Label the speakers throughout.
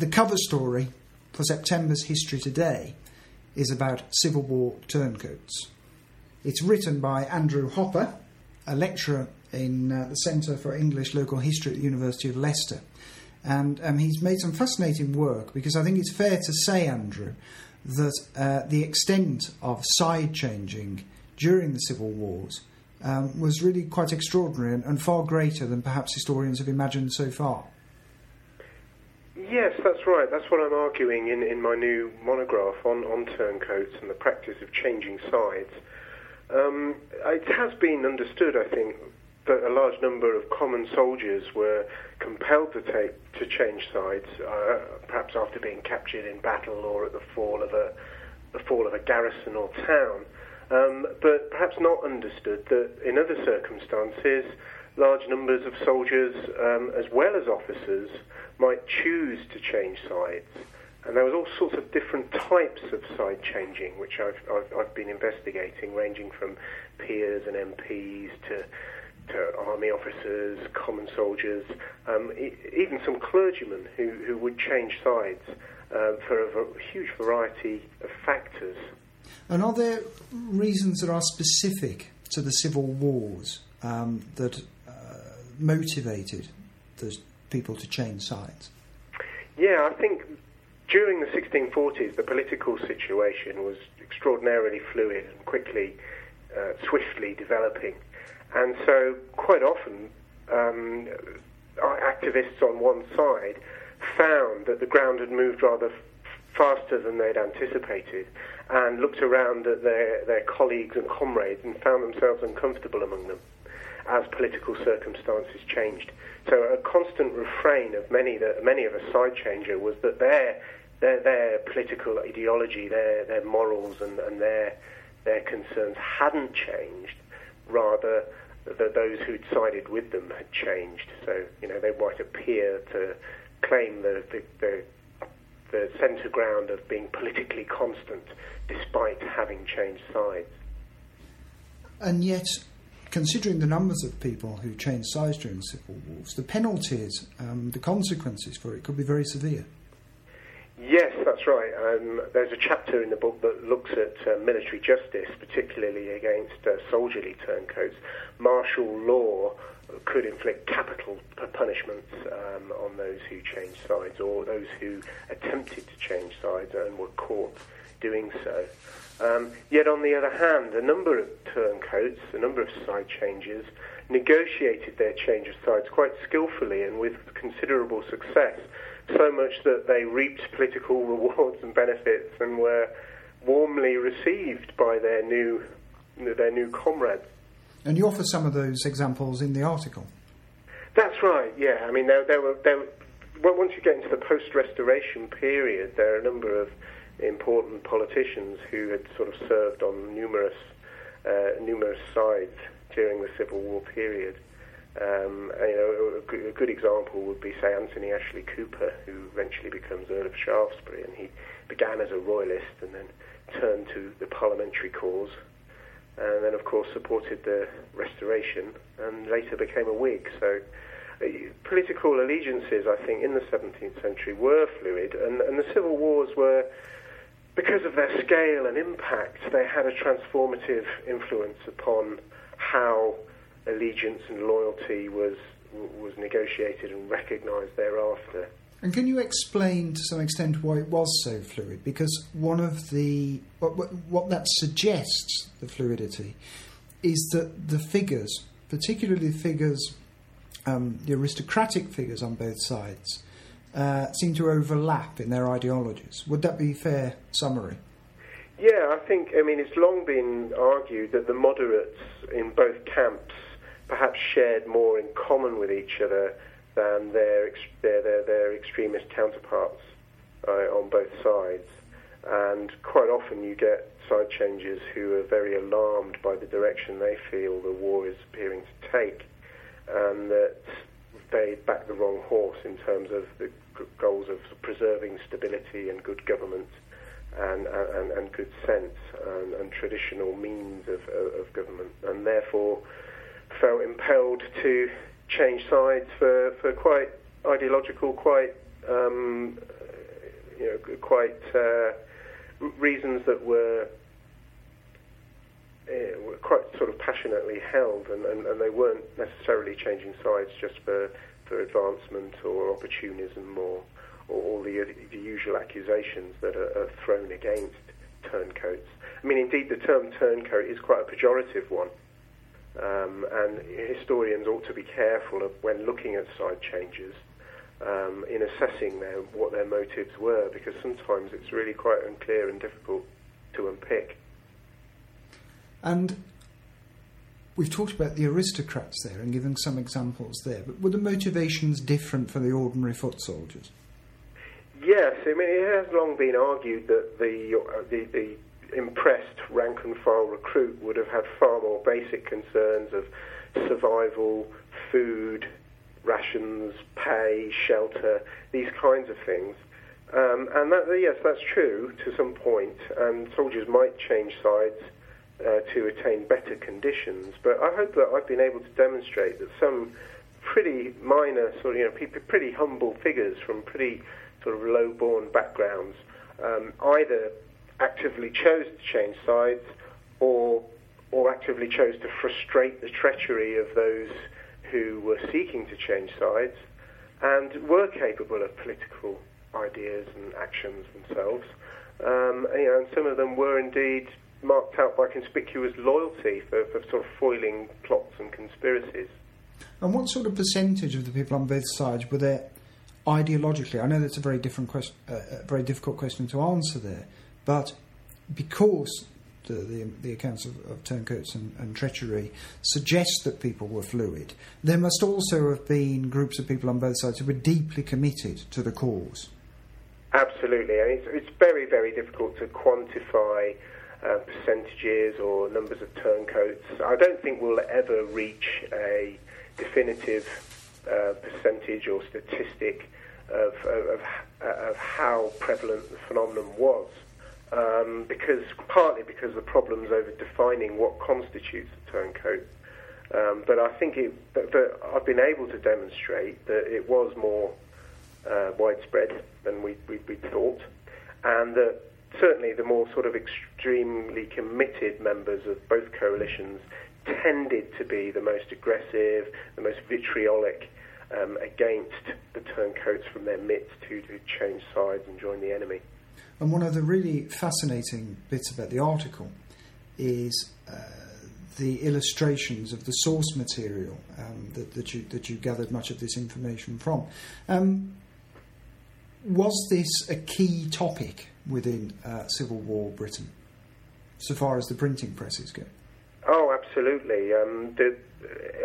Speaker 1: The cover story for September's History Today is about Civil War turncoats. It's written by Andrew Hopper, a lecturer in uh, the Centre for English Local History at the University of Leicester. And um, he's made some fascinating work because I think it's fair to say, Andrew, that uh, the extent of side changing during the civil wars um, was really quite extraordinary and, and far greater than perhaps historians have imagined so far.
Speaker 2: Yes, that's right. That's what I'm arguing in, in my new monograph on, on turncoats and the practice of changing sides. Um, it has been understood, I think, that a large number of common soldiers were compelled to take to change sides, uh, perhaps after being captured in battle or at the fall of a the fall of a garrison or town. Um, but perhaps not understood that in other circumstances, large numbers of soldiers, um, as well as officers, might choose to change sides. And there was all sorts of different types of side changing, which I've, I've, I've been investigating, ranging from peers and MPs to to army officers, common soldiers, um, e- even some clergymen who, who would change sides uh, for a huge variety of factors.
Speaker 1: And are there reasons that are specific to the civil wars um, that motivated those people to change sides?
Speaker 2: Yeah, I think during the 1640s, the political situation was extraordinarily fluid and quickly, uh, swiftly developing. And so, quite often, um, activists on one side found that the ground had moved rather f- faster than they'd anticipated and looked around at their, their colleagues and comrades and found themselves uncomfortable among them as political circumstances changed. So a constant refrain of many that many of a side changer was that their their, their political ideology, their their morals and, and their their concerns hadn't changed. Rather, that those who'd sided with them had changed. So you know they might appear to claim the the, the, the centre ground of being politically constant, despite having changed sides.
Speaker 1: And yet, considering the numbers of people who changed sides during civil wars, the penalties, um, the consequences for it could be very severe.
Speaker 2: Yes, that's right. Um, there's a chapter in the book that looks at uh, military justice, particularly against uh, soldierly turncoats. Martial law could inflict capital punishments um, on those who changed sides or those who attempted to change sides and were caught doing so. Um, yet, on the other hand, a number of turncoats, a number of side changes, negotiated their change of sides quite skillfully and with considerable success, so much that they reaped political rewards and benefits and were warmly received by their new their new comrades.
Speaker 1: And you offer some of those examples in the article.
Speaker 2: That's right. Yeah, I mean, there, there were there. Well, once you get into the post-restoration period, there are a number of important politicians who had sort of served on numerous uh, numerous sides during the Civil War period. Um, you know, a good, a good example would be, say, Anthony Ashley Cooper, who eventually becomes Earl of Shaftesbury, and he began as a royalist and then turned to the parliamentary cause, and then, of course, supported the Restoration, and later became a Whig. So, uh, political allegiances, I think, in the 17th century were fluid, and, and the civil wars were because of their scale and impact, they had a transformative influence upon how allegiance and loyalty was was negotiated and recognised thereafter.
Speaker 1: And can you explain to some extent why it was so fluid? Because one of the what, what, that suggests the fluidity is that the figures, particularly figures, um, the aristocratic figures on both sides, uh, seem to overlap in their ideologies. Would that be a fair summary?
Speaker 2: Yeah, I think, I mean, it's long been argued that the moderates in both camps perhaps shared more in common with each other than their, their, their, their extremist counterparts uh, on both sides. And quite often you get side changers who are very alarmed by the direction they feel the war is appearing to take, and that they backed the wrong horse in terms of the goals of preserving stability and good government and, and, and good sense and, and traditional means of, of, government, and therefore felt impelled to change sides for, for quite ideological, quite um, you know, quite uh, reasons that were, were quite sort of passionately held, and, and, and they weren't necessarily changing sides just for, for advancement or opportunism or, or all the, the usual accusations that are, are thrown against turncoats. I mean, indeed, the term turncoat is quite a pejorative one. Um, and historians ought to be careful of when looking at side changes um, in assessing their, what their motives were, because sometimes it's really quite unclear and difficult to unpick.
Speaker 1: And we've talked about the aristocrats there and given some examples there, but were the motivations different for the ordinary foot soldiers?
Speaker 2: Yes, I mean it has long been argued that the uh, the, the impressed rank and file recruit would have had far more basic concerns of survival, food, rations, pay, shelter, these kinds of things. Um, and that, yes, that's true to some point, and soldiers might change sides uh, to attain better conditions. But I hope that I've been able to demonstrate that some pretty minor, sort of, you know, pretty humble figures from pretty sort of low-born backgrounds um, either actively chose to change sides or or actively chose to frustrate the treachery of those who were seeking to change sides and were capable of political ideas and actions themselves. Um, and, you know, and some of them were indeed marked out by conspicuous loyalty for, for sort of foiling plots and conspiracies.
Speaker 1: And what sort of percentage of the people on both sides were there ideologically? I know that's a very different question, uh, a very difficult question to answer there, but because the, the, the accounts of, of turncoats and, and, treachery suggest that people were fluid, there must also have been groups of people on both sides who were deeply committed to the cause.
Speaker 2: Absolutely, and it's, it's very, very difficult to quantify uh, percentages or numbers of turncoats. I don't think we'll ever reach a definitive uh, percentage or statistic of, of, of, how prevalent the phenomenon was um, because partly because of the problems over defining what constitutes a turncoat. Um, but I think it, but, but, I've been able to demonstrate that it was more uh, widespread than we, we, we thought, and that certainly the more sort of extremely committed members of both coalitions tended to be the most aggressive, the most vitriolic um, against the turncoats from their midst who, who change sides and join the enemy.
Speaker 1: And one of the really fascinating bits about the article is uh, the illustrations of the source material um, that, that, you, that you gathered much of this information from. Um, was this a key topic within uh, Civil War Britain, so far as the printing presses go?
Speaker 2: Oh, absolutely. Um, the,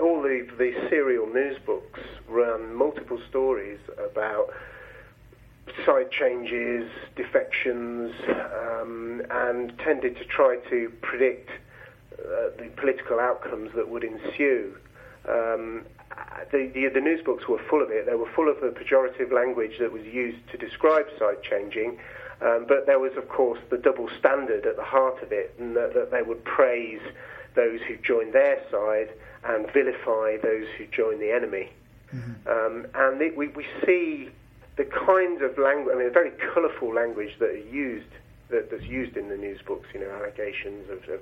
Speaker 2: all the, the serial news books run multiple stories about side changes, defections, um, and tended to try to predict uh, the political outcomes that would ensue. Um, the, the, the news books were full of it. They were full of the pejorative language that was used to describe side changing, um, but there was, of course, the double standard at the heart of it, and that, that they would praise those who joined their side and vilify those who joined the enemy. Mm-hmm. Um, and it, we, we see the kinds of language, I mean, a very colourful language that are used that, that's used in the news books, you know, allegations of, of,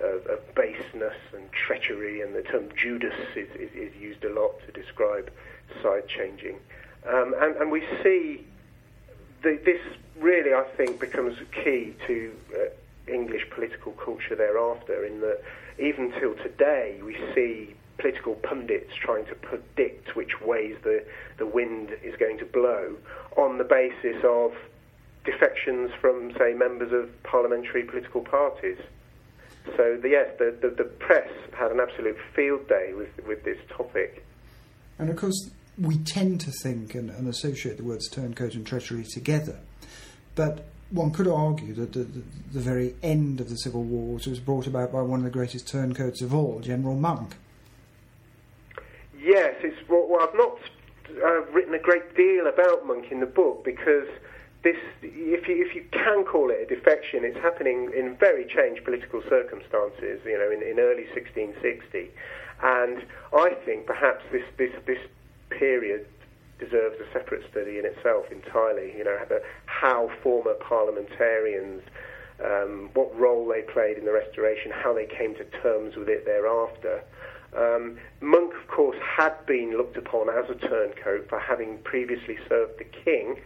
Speaker 2: of, of baseness and treachery, and the term Judas is, is, is used a lot to describe side changing. Um, and, and we see the, this really, I think, becomes key to uh, English political culture thereafter, in that even till today, we see political pundits trying to predict which ways the, the wind is going to blow on the basis of defections from, say, members of parliamentary political parties. So, the, yes, the, the, the press had an absolute field day with, with this topic.
Speaker 1: And of course, we tend to think and, and associate the words turncoat and treachery together. But one could argue that the, the, the, very end of the Civil War was brought about by one of the greatest turncoats of all, General Monk.
Speaker 2: Yes, it's well, I've not uh, written a great deal about Monk in the book because this, if you, if you can call it a defection, it's happening in very changed political circumstances. You know, in, in early 1660, and I think perhaps this this this period deserves a separate study in itself entirely. You know, how former parliamentarians, um, what role they played in the Restoration, how they came to terms with it thereafter. Um, Monk, of course, had been looked upon as a turncoat for having previously served the king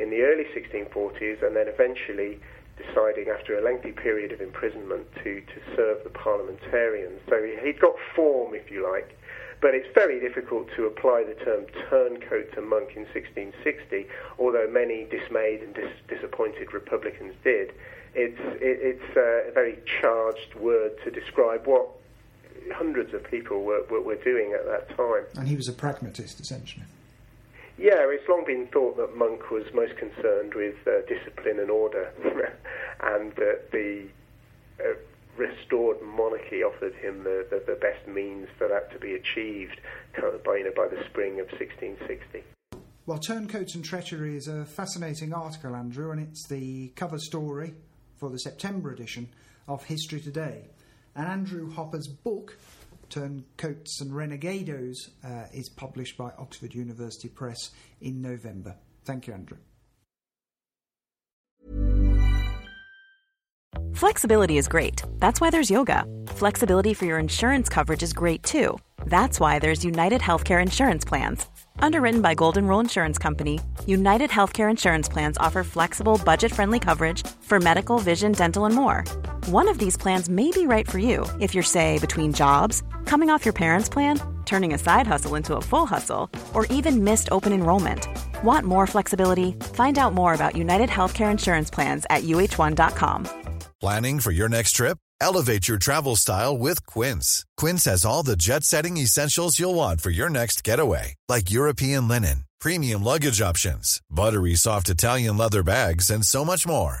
Speaker 2: in the early 1640s and then eventually deciding after a lengthy period of imprisonment to, to serve the parliamentarians. So he'd got form, if you like. But it's very difficult to apply the term turncoat to Monk in 1660, although many dismayed and dis- disappointed Republicans did. It's, it, it's uh, a very charged word to describe what hundreds of people were, were, were doing at that time.
Speaker 1: And he was a pragmatist, essentially.
Speaker 2: Yeah, it's long been thought that Monk was most concerned with uh, discipline and order, and that the uh, restored monarchy offered him the, the, the, best means for that to be achieved by, you know, by the spring of 1660.
Speaker 1: Well, Turncoats and Treachery is a fascinating article, Andrew, and it's the cover story for the September edition of History Today. And Andrew Hopper's book, Turncoats and Renegadoes, uh, is published by Oxford University Press in November. Thank you, Andrew.
Speaker 3: Flexibility is great. That's why there's yoga. Flexibility for your insurance coverage is great too. That's why there's United Healthcare Insurance Plans. Underwritten by Golden Rule Insurance Company, United Healthcare Insurance Plans offer flexible, budget friendly coverage for medical, vision, dental, and more. One of these plans may be right for you if you're, say, between jobs, coming off your parents' plan, turning a side hustle into a full hustle, or even missed open enrollment. Want more flexibility? Find out more about United Healthcare Insurance Plans at uhone.com.
Speaker 4: Planning for your next trip? Elevate your travel style with Quince. Quince has all the jet setting essentials you'll want for your next getaway, like European linen, premium luggage options, buttery soft Italian leather bags, and so much more.